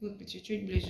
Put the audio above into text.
Вы чуть-чуть ближе.